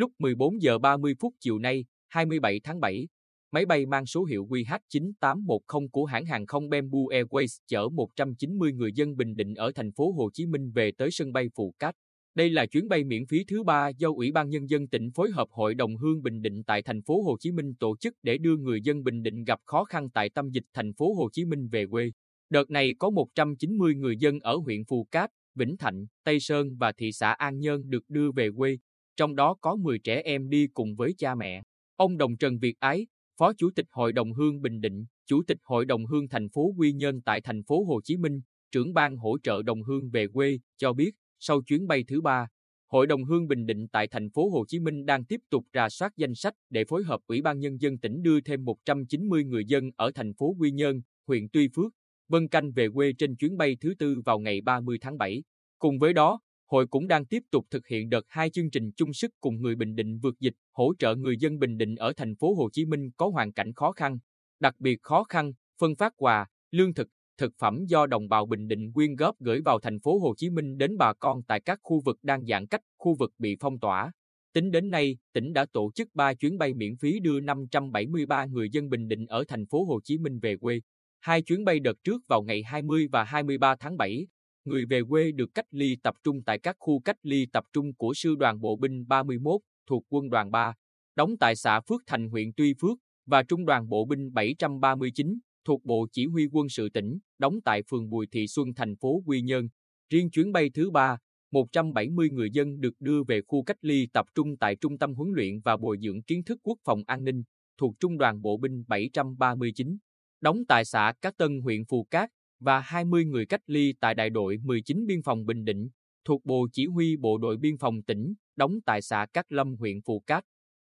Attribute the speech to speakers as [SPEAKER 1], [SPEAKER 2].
[SPEAKER 1] Lúc 14 giờ 30 phút chiều nay, 27 tháng 7, máy bay mang số hiệu QH9810 của hãng hàng không Bamboo Airways chở 190 người dân Bình Định ở thành phố Hồ Chí Minh về tới sân bay Phù Cát. Đây là chuyến bay miễn phí thứ ba do Ủy ban Nhân dân tỉnh phối hợp Hội đồng Hương Bình Định tại thành phố Hồ Chí Minh tổ chức để đưa người dân Bình Định gặp khó khăn tại tâm dịch thành phố Hồ Chí Minh về quê. Đợt này có 190 người dân ở huyện Phù Cát, Vĩnh Thạnh, Tây Sơn và thị xã An Nhơn được đưa về quê, trong đó có 10 trẻ em đi cùng với cha mẹ. Ông Đồng Trần Việt Ái, Phó Chủ tịch Hội đồng Hương Bình Định, Chủ tịch Hội đồng Hương thành phố Quy Nhơn tại thành phố Hồ Chí Minh, trưởng ban hỗ trợ đồng hương về quê, cho biết, sau chuyến bay thứ ba, Hội đồng Hương Bình Định tại thành phố Hồ Chí Minh đang tiếp tục rà soát danh sách để phối hợp Ủy ban Nhân dân tỉnh đưa thêm 190 người dân ở thành phố Quy Nhơn, huyện Tuy Phước, Vân Canh về quê trên chuyến bay thứ tư vào ngày 30 tháng 7. Cùng với đó, hội cũng đang tiếp tục thực hiện đợt hai chương trình chung sức cùng người Bình Định vượt dịch, hỗ trợ người dân Bình Định ở thành phố Hồ Chí Minh có hoàn cảnh khó khăn, đặc biệt khó khăn, phân phát quà, lương thực, thực phẩm do đồng bào Bình Định quyên góp gửi vào thành phố Hồ Chí Minh đến bà con tại các khu vực đang giãn cách, khu vực bị phong tỏa. Tính đến nay, tỉnh đã tổ chức 3 chuyến bay miễn phí đưa 573 người dân Bình Định ở thành phố Hồ Chí Minh về quê. Hai chuyến bay đợt trước vào ngày 20 và 23 tháng 7, người về quê được cách ly tập trung tại các khu cách ly tập trung của Sư đoàn Bộ binh 31 thuộc quân đoàn 3, đóng tại xã Phước Thành huyện Tuy Phước và Trung đoàn Bộ binh 739 thuộc Bộ Chỉ huy quân sự tỉnh, đóng tại phường Bùi Thị Xuân thành phố Quy Nhơn. Riêng chuyến bay thứ ba, 170 người dân được đưa về khu cách ly tập trung tại Trung tâm huấn luyện và bồi dưỡng kiến thức quốc phòng an ninh thuộc Trung đoàn Bộ binh 739, đóng tại xã Cát Tân huyện Phù Cát và 20 người cách ly tại đại đội 19 biên phòng Bình Định thuộc Bộ Chỉ huy Bộ đội Biên phòng tỉnh, đóng tại xã Cát Lâm huyện Phù Cát.